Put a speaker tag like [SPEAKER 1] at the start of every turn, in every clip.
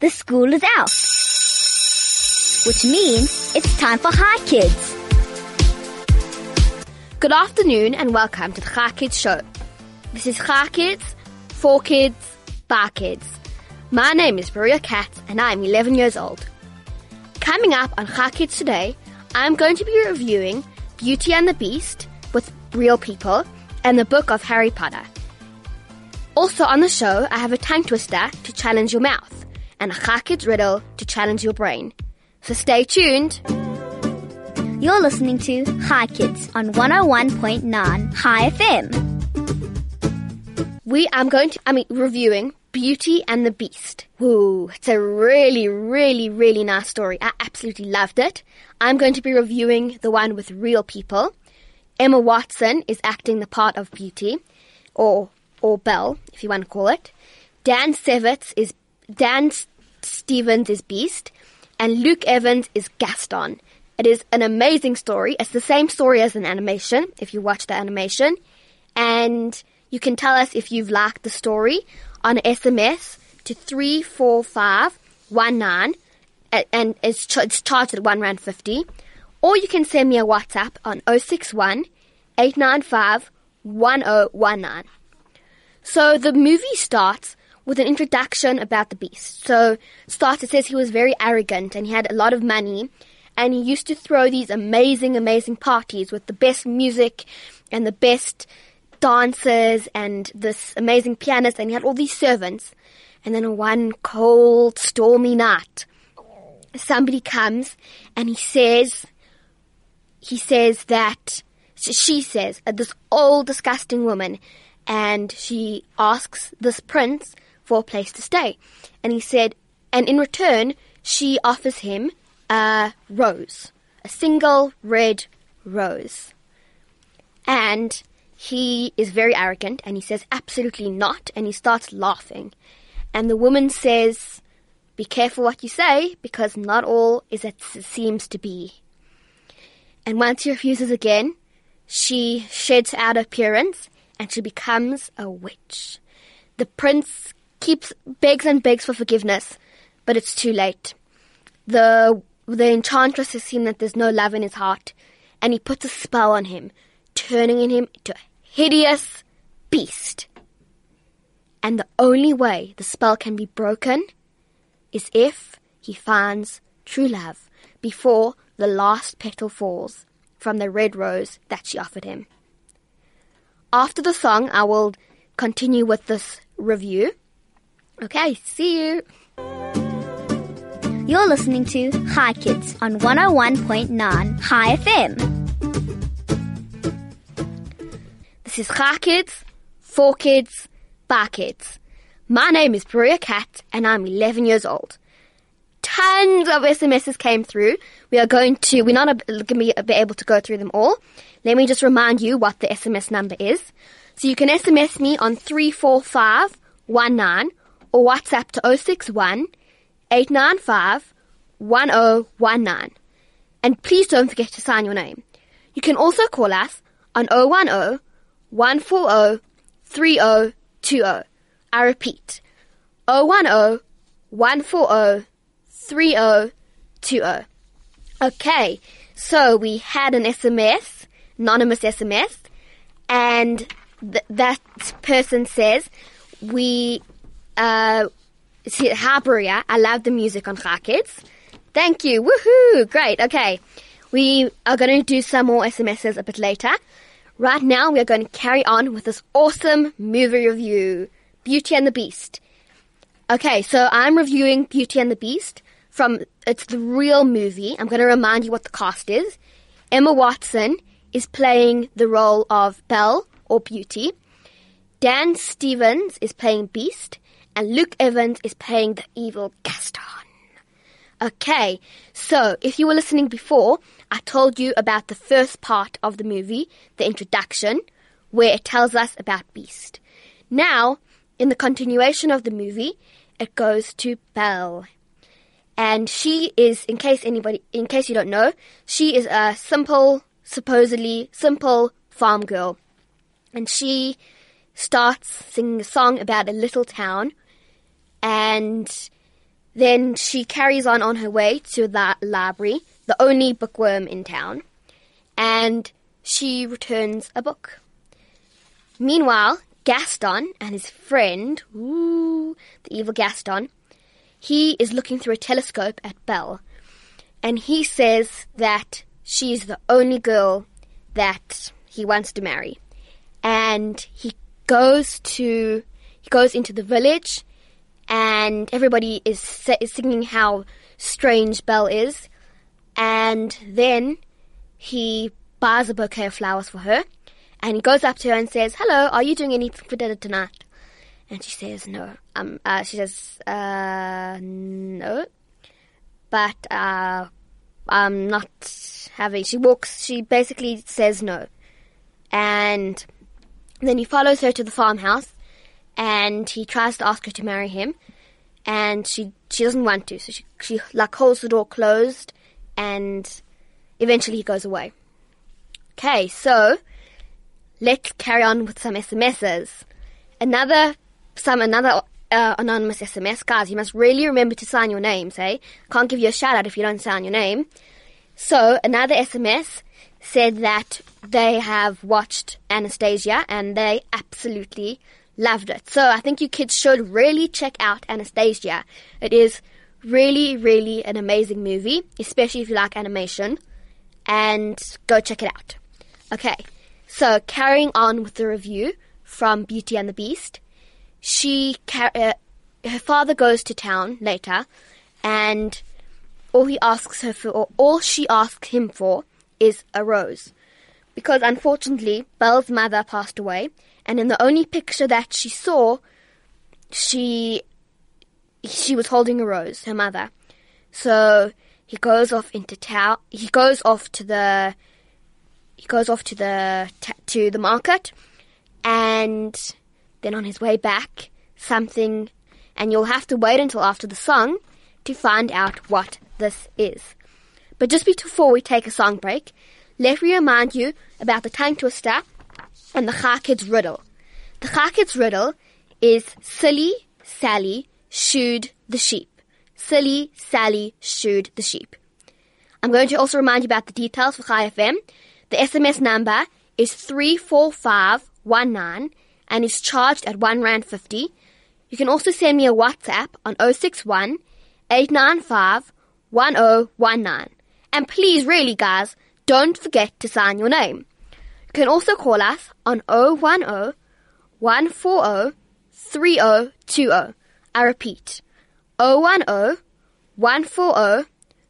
[SPEAKER 1] the school is out. Which means it's time for Chai Kids.
[SPEAKER 2] Good afternoon and welcome to the Chai Kids Show. This is Chai Kids, for kids, by kids. My name is Brurya Katz and I'm 11 years old. Coming up on Chai Kids today, I'm going to be reviewing Beauty and the Beast with real people and the book of Harry Potter. Also on the show, I have a tongue twister to challenge your mouth and a Kids riddle to challenge your brain. So stay tuned.
[SPEAKER 1] You're listening to Chai Kids on 101.9 Chai FM.
[SPEAKER 2] We am going to, I mean, reviewing Beauty and the Beast. Woo, it's a really, really, really nice story. I absolutely loved it. I'm going to be reviewing the one with real people. Emma Watson is acting the part of Beauty, or or Belle, if you want to call it. Dan Sevitz is Dan Stevens is Beast, and Luke Evans is Gaston. It is an amazing story. It's the same story as an animation, if you watch the animation. And you can tell us if you've liked the story on SMS to 34519 and it's, ch- it's charged at 1 Rand 50. Or you can send me a WhatsApp on 061 895 1019. So the movie starts with an introduction about the beast. So starts it says he was very arrogant and he had a lot of money and he used to throw these amazing, amazing parties with the best music and the best dancers and this amazing pianist and he had all these servants. And then one cold, stormy night, somebody comes and he says, he says that, she says, uh, this old disgusting woman, and she asks this prince for a place to stay. And he said, and in return, she offers him a rose, a single red rose. And he is very arrogant and he says, absolutely not, and he starts laughing. And the woman says, be careful what you say, because not all is as it seems to be. And once he refuses again, she sheds out appearance and she becomes a witch. The prince keeps begs and begs for forgiveness, but it's too late. The the enchantress has seen that there's no love in his heart, and he puts a spell on him, turning him into a hideous beast. And the only way the spell can be broken is if he finds true love before the last petal falls from the red rose that she offered him. After the song, I will continue with this review. Okay, see you.
[SPEAKER 1] You're listening to Chai Kids on 101.9 Chai FM.
[SPEAKER 2] This is Chai Kids, for kids, by kids. My name is Brurya Katz and I'm 11 years old. Tons of SMSs came through. We are going to, we're not going to be able to go through them all. Let me just remind you what the SMS number is. So you can SMS me on 34519 or WhatsApp to 061 895 1019. And please don't forget to sign your name. You can also call us on 010 140 3020. I repeat, 010 140 3020. Okay, so we had an SMS, anonymous SMS, and th- that person says, we, uh, I love the music on Chai Kids. Thank you, woohoo, great, okay. We are going to do some more SMSs a bit later. Right now, we are going to carry on with this awesome movie review, Beauty and the Beast. Okay, so I'm reviewing Beauty and the Beast from it's the real movie. I'm going to remind you what the cast is. Emma Watson is playing the role of Belle or Beauty. Dan Stevens is playing Beast, and Luke Evans is playing the evil Gaston. Okay, so if you were listening before, I told you about the first part of the movie, the introduction, where it tells us about Beast. Now, in the continuation of the movie, it goes to Belle. And she is, in case anybody, in case you don't know, she is a simple, supposedly simple farm girl. And she starts singing a song about a little town and Then she carries on on her way to the library, the only bookworm in town, and she returns a book. Meanwhile, Gaston and his friend, ooh, the evil Gaston, he is looking through a telescope at Belle, and he says that she is the only girl that he wants to marry. And he goes to he goes into the village, and everybody is, is singing how strange Belle is, and then he buys a bouquet of flowers for her, and he goes up to her and says, "Hello, are you doing anything for dinner tonight?" And she says, "No." Um, uh, she says, uh, "No," but uh, I'm not having. She walks. She basically says no, and then he follows her to the farmhouse, and he tries to ask her to marry him, and she she doesn't want to. So she she like holds the door closed, and eventually he goes away. Okay, so let's carry on with some SMSs. Another, some another uh, anonymous SMS, guys. You must really remember to sign your names. Eh? Can't give you a shout out if you don't sign your name. So another SMS said that they have watched Anastasia and they absolutely loved it. So I think you kids should really check out Anastasia. It is really, really an amazing movie, especially if you like animation. And go check it out. Okay. So, carrying on with the review from Beauty and the Beast, she uh, her father goes to town later, and all he asks her for, or all she asks him for, is a rose, because unfortunately Belle's mother passed away, and in the only picture that she saw, she she was holding a rose, her mother. So he goes off into town. He goes off to the he goes off to the to the market, and then on his way back, something, and you'll have to wait until after the song to find out what this is. But just before we take a song break, let me remind you about the tongue twister and the Chai Kids riddle. The Chai Kids riddle is silly Sally shooed the sheep. Silly Sally shooed the sheep. I'm going to also remind you about the details for Chai FM. The SMS number is 34519 and is charged at 1 Rand 50. You can also send me a WhatsApp on 061 895 1019. And please, really, guys, don't forget to sign your name. You can also call us on 010 140 3020. I repeat, 010 140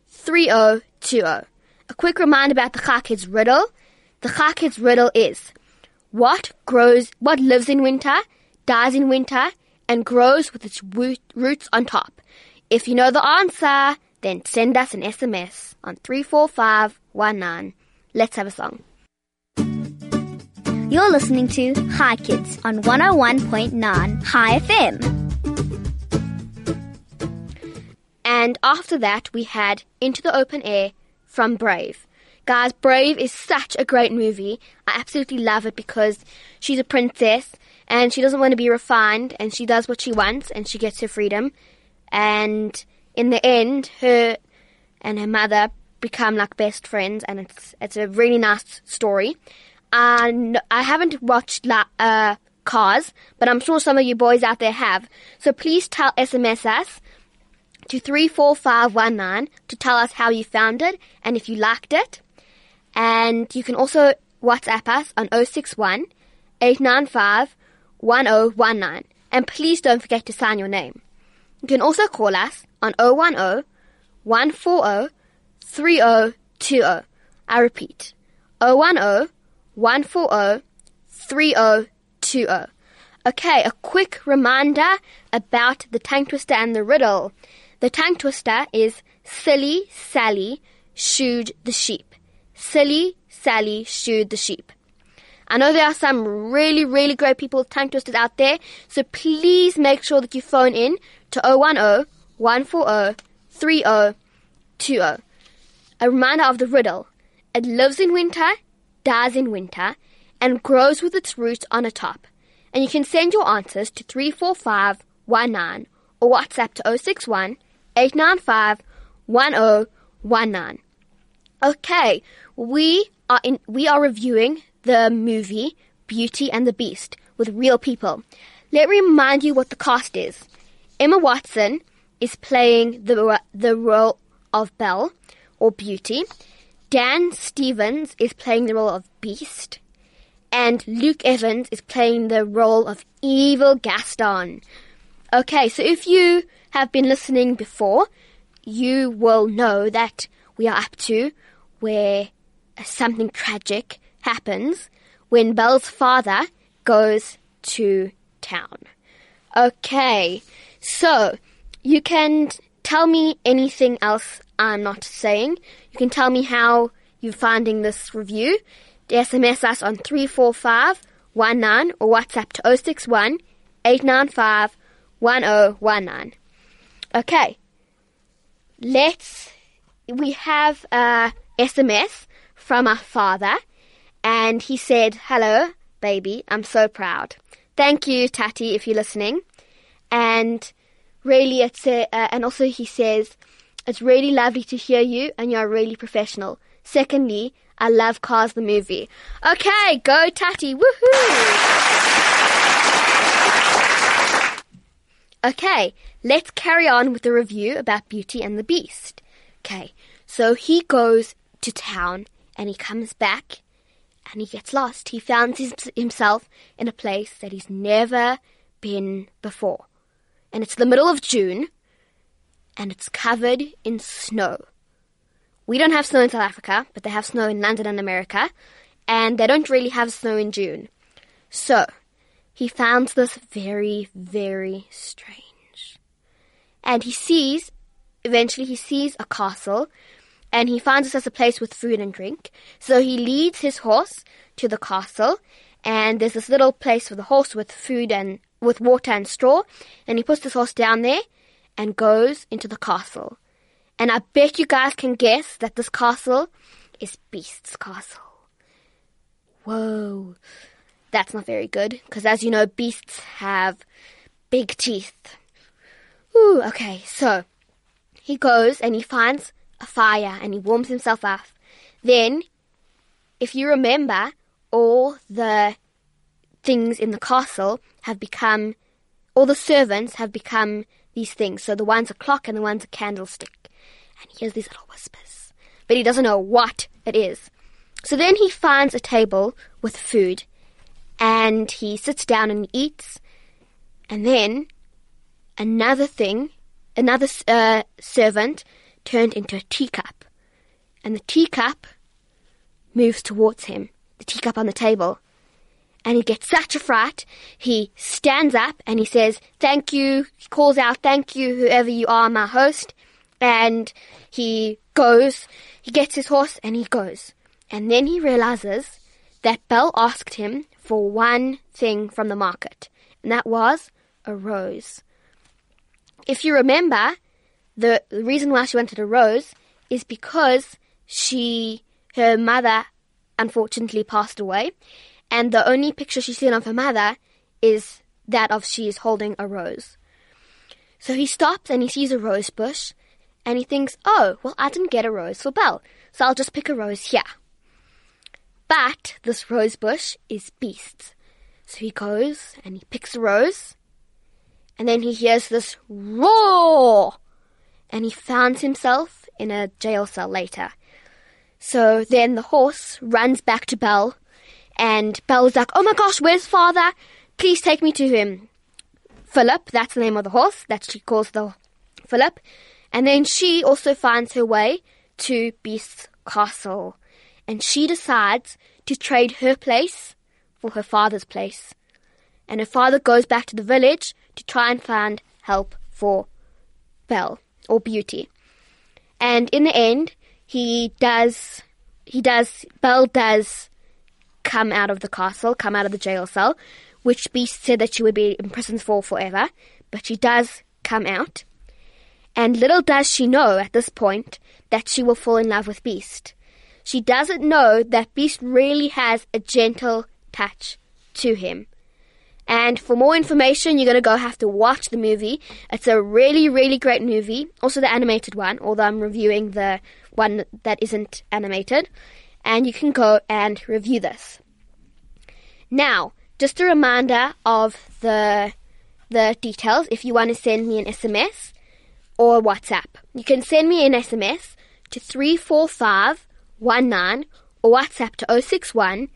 [SPEAKER 2] 3020. A quick reminder about the Chai Kids riddle. The Chai Kids riddle is what grows, what lives in winter, dies in winter, and grows with its roots on top. If you know the answer, then send us an SMS on 34519. Let's have a song.
[SPEAKER 1] You're listening to Chai Kids on 101.9 Chai FM.
[SPEAKER 2] And after that, we had Into the Open Air from Brave. Guys, Brave is such a great movie. I absolutely love it because she's a princess and she doesn't want to be refined and she does what she wants and she gets her freedom. And in the end, her and her mother become like best friends and it's it's a really nice story. And I haven't watched La- uh, Cars, but I'm sure some of you boys out there have. So please tell SMS us to 34519 to tell us how you found it and if you liked it. And you can also WhatsApp us on 061 895 1019. And please don't forget to sign your name. You can also call us on 010 140 3020. I repeat, 010 140 3020. Okay, a quick reminder about the tongue twister and the riddle. The tongue twister is Silly Sally shooed the sheep. Silly Sally shooed the sheep. I know there are some really, really great people with tongue twisters out there, so please make sure that you phone in to 010 140 3020. A reminder of the riddle. It lives in winter, dies in winter, and grows with its roots on a top. And you can send your answers to 34519 or WhatsApp to 061 895 1019. Okay, we are in, we are reviewing the movie Beauty and the Beast with real people. Let me remind you what the cast is. Emma Watson is playing the the role of Belle or Beauty. Dan Stevens is playing the role of Beast. And Luke Evans is playing the role of Evil Gaston. Okay, so if you have been listening before, you will know that we are up to where something tragic happens when Belle's father goes to town. Okay, so you can tell me anything else I'm not saying. You can tell me how you're finding this review. SMS us on 34519 or WhatsApp to 061 895 1019. Okay, let's. We have a SMS from our father, and he said, Hello, baby, I'm so proud. Thank you, Tati, if you're listening. And really, it's a, uh, and also he says, It's really lovely to hear you, and you're really professional. Secondly, I love Cars the movie. Okay, go Tati, woohoo! Okay, let's carry on with the review about Beauty and the Beast. Okay, so he goes to town and he comes back and he gets lost. He finds himself in a place that he's never been before. And it's the middle of June and it's covered in snow. We don't have snow in South Africa, but they have snow in London and America, and they don't really have snow in June. So, he finds this very, very strange. And he sees, eventually, he sees a castle, and he finds this as a place with food and drink. So he leads his horse to the castle, and there's this little place for the horse with food and with water and straw, and he puts his horse down there and goes into the castle. And I bet you guys can guess that this castle is Beast's castle. Whoa. That's not very good, because as you know, beasts have big teeth. Ooh, okay, so he goes and he finds a fire and he warms himself up. Then, if you remember, all the things in the castle have become, all the servants have become these things. So the one's a clock and the one's a candlestick and he hears these little whispers, but he doesn't know what it is. So then he finds a table with food, and he sits down and eats, and then another thing, another uh, servant turned into a teacup, and the teacup moves towards him, the teacup on the table. And he gets such a fright, he stands up and he says, Thank you, he calls out, Thank you, whoever you are, my host and he goes, he gets his horse and he goes. And then he realizes that Belle asked him for one thing from the market, and that was a rose. If you remember, the, the reason why she wanted a rose is because she, her mother unfortunately passed away, and the only picture she's seen of her mother is that of she is holding a rose. So he stops and he sees a rose bush, and he thinks, oh, well, I didn't get a rose for Belle, so I'll just pick a rose here. But this rose bush is Beast's. So he goes and he picks a rose, and then he hears this roar, and he finds himself in a jail cell later. So then the horse runs back to Belle, and Belle's like, oh my gosh, where's father? Please take me to him. Philip, that's the name of the horse, that she calls the Philip. And then she also finds her way to Beast's castle. And she decides to trade her place for her father's place. And her father goes back to the village to try and find help for Belle or Beauty. And in the end, he does, he does, Belle does come out of the castle, come out of the jail cell, which Beast said that she would be imprisoned for forever, but she does come out. And little does she know at this point that she will fall in love with Beast. She doesn't know that Beast really has a gentle touch to him. And for more information, you're going to go have to watch the movie. It's a really, really great movie. Also the animated one, although I'm reviewing the one that isn't animated. And you can go and review this. Now, just a reminder of the the details if you want to send me an SMS or WhatsApp. You can send me an SMS to 34519 or WhatsApp to 061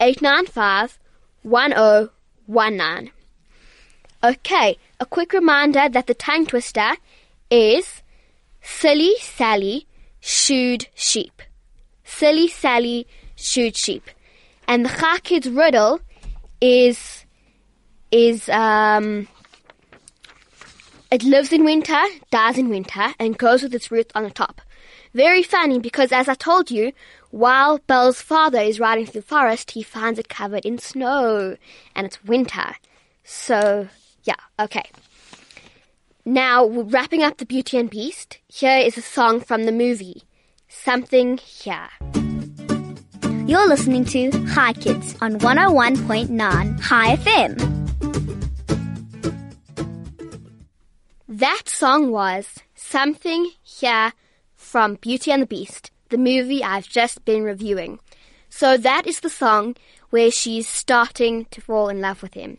[SPEAKER 2] 895 1019. Okay, a quick reminder that the tongue twister is Silly Sally shooed sheep. Silly Sally shooed sheep. And the Chai Kids riddle is is um it lives in winter, dies in winter, and goes with its roots on the top. Very funny because, as I told you, while Belle's father is riding through the forest, he finds it covered in snow, and it's winter. So, yeah, okay. Now, wrapping up the Beauty and Beast, here is a song from the movie, Something Here.
[SPEAKER 1] You're listening to Hi Kids on 101.9 Chai FM.
[SPEAKER 2] That song was Something Here from Beauty and the Beast, the movie I've just been reviewing. So that is the song where she's starting to fall in love with him.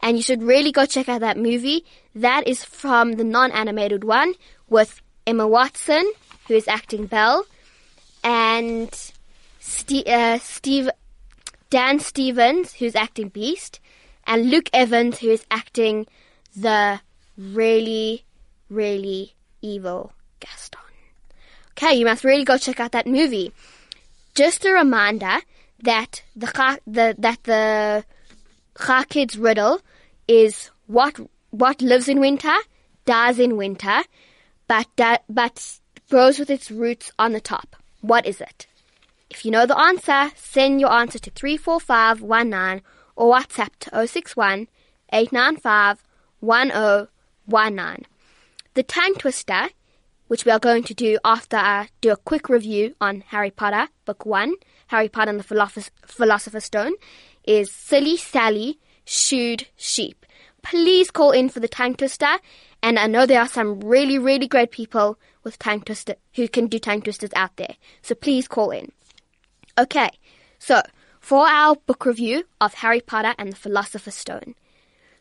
[SPEAKER 2] And you should really go check out that movie. That is from the non-animated one with Emma Watson, who is acting Belle, and Steve, uh, Steve Dan Stevens, who's acting Beast, and Luke Evans, who is acting the really, really evil Gaston. Okay, you must really go check out that movie. Just a reminder that the the that the Chai Kids riddle is what what lives in winter dies in winter, but that but grows with its roots on the top. What is it? If you know the answer, send your answer to 34519 or WhatsApp to 061 895 1019. The tongue twister, which we are going to do after I do a quick review on Harry Potter, Book 1, Harry Potter and the Philosopher's Stone, is Silly Sally Shooed Sheep. Please call in for the tongue twister, and I know there are some really, really great people with tongue twister who can do tongue twisters out there. So please call in. Okay, so for our book review of Harry Potter and the Philosopher's Stone.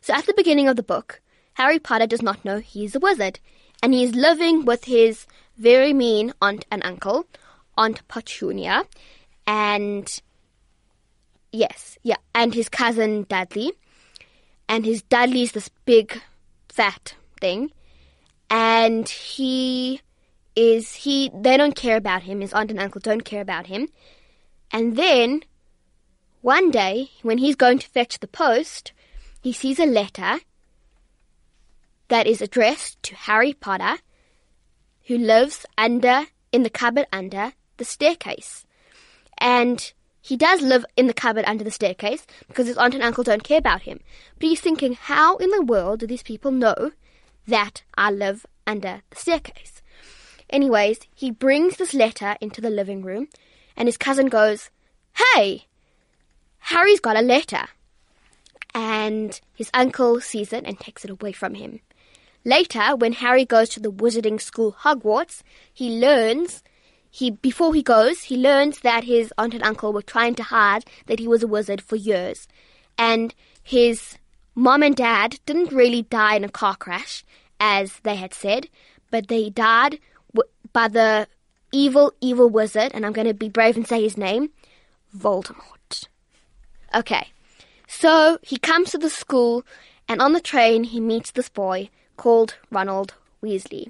[SPEAKER 2] So at the beginning of the book, Harry Potter does not know he's a wizard, and he is living with his very mean aunt and uncle, Aunt Petunia, and yes, yeah, and his cousin Dudley, and his Dudley's this big, fat thing, and he is he they don't care about him. His aunt and uncle don't care about him, and then one day when he's going to fetch the post, he sees a letter that is addressed to Harry Potter, who lives under in the cupboard under the staircase. And he does live in the cupboard under the staircase because his aunt and uncle don't care about him. But he's thinking, how in the world do these people know that I live under the staircase? Anyways, he brings this letter into the living room, and his cousin goes, Hey, Harry's got a letter. And his uncle sees it and takes it away from him. Later, when Harry goes to the wizarding school Hogwarts, he learns he before he goes, he learns that his aunt and uncle were trying to hide that he was a wizard for years. And his mom and dad didn't really die in a car crash as they had said, but they died by the evil evil wizard, and I'm going to be brave and say his name, Voldemort. Okay. So, he comes to the school and on the train he meets this boy called Ronald Weasley.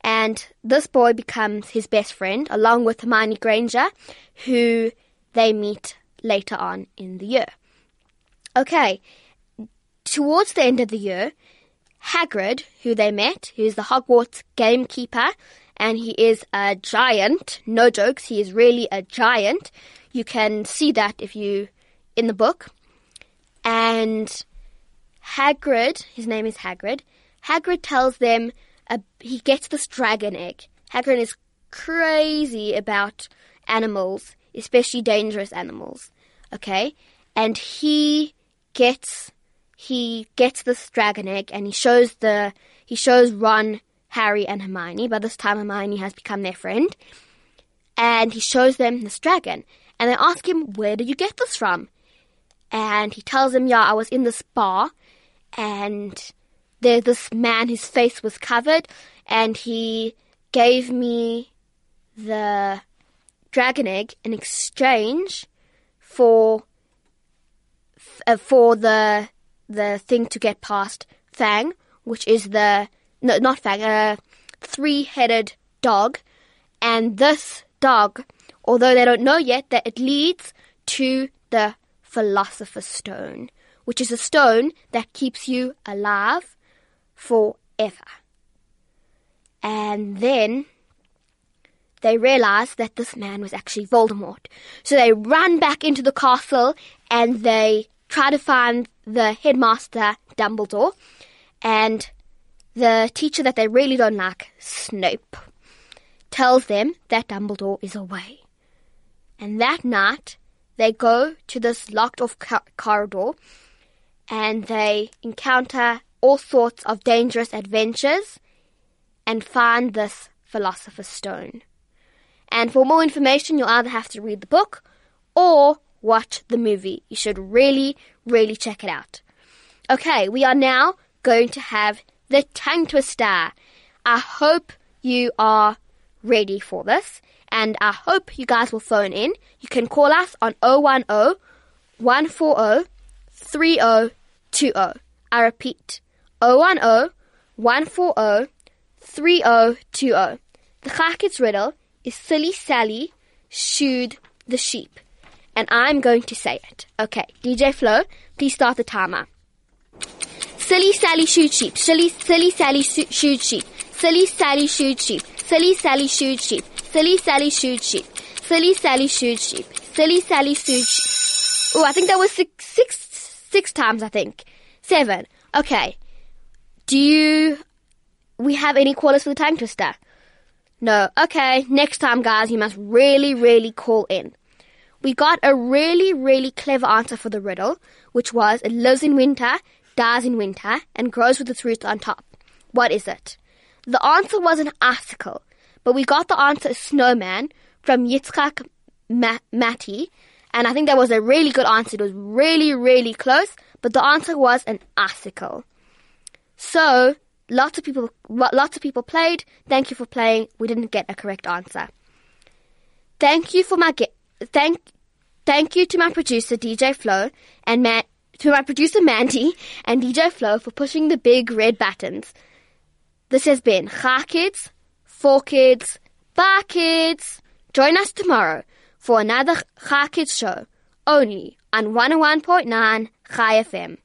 [SPEAKER 2] And this boy becomes his best friend, along with Hermione Granger, who they meet later on in the year. Okay, towards the end of the year, Hagrid, who they met, who's the Hogwarts gamekeeper, and he is a giant. No jokes, he is really a giant. You can see that if you in the book. And Hagrid, his name is Hagrid, Hagrid tells them uh, he gets this dragon egg. Hagrid is crazy about animals, especially dangerous animals. Okay? And he gets he gets this dragon egg and he shows the he shows Ron, Harry, and Hermione. By this time, Hermione has become their friend, and he shows them this dragon. And they ask him, "Where did you get this from?" And he tells them, "Yeah, I was in this bar, and there's this man. His face was covered, and he gave me the dragon egg in exchange for uh, for the the thing to get past Fang, which is the no, not Fang, a uh, three-headed dog, and this dog, although they don't know yet, that it leads to the Philosopher's Stone, which is a stone that keeps you alive forever. And then they realize that this man was actually Voldemort. So they run back into the castle and they try to find the headmaster, Dumbledore, and the teacher that they really don't like, Snape, tells them that Dumbledore is away. And that night, they go to this locked off corridor and they encounter all sorts of dangerous adventures and find this Philosopher's Stone. And for more information, you'll either have to read the book or watch the movie. You should really, really check it out. Okay, we are now going to have the tongue twister. I hope you are ready for this, and I hope you guys will phone in. You can call us on 010 140 3020. I repeat, 010 140 3020. The Chai Kids riddle is Silly Sally shooed the sheep. And I'm going to say it. Okay, DJ Flo, please start the timer. Silly Sally shooed sheep. Silly, silly Sally shooed sheep. Silly Sally shooed sheep. Silly Sally shooed sheep. Silly Sally shooed sheep. Silly Sally shooed sheep. Silly Sally shooed sheep. Oh, I think that was six, six, six times, I think. Seven. Okay. Do you, we have any callers for the tongue twister? No. Okay, next time, guys, you must really, really call in. We got a really, really clever answer for the riddle, which was it lives in winter, dies in winter, and grows with its roots on top. What is it? The answer was an icicle, but we got the answer snowman from Yitzhak Mati, and I think that was a really good answer. It was really, really close, but the answer was an icicle. So, Lots of people, lots of people played. Thank you for playing. We didn't get a correct answer. Thank you for my thank thank you to my producer DJ Flo and Ma- to my producer Mandy and DJ Flo for pushing the big red buttons. This has been Chai Kids, For Kids, Bye Kids. Join us tomorrow for another Chai Kids show only on 101.9 Chai FM.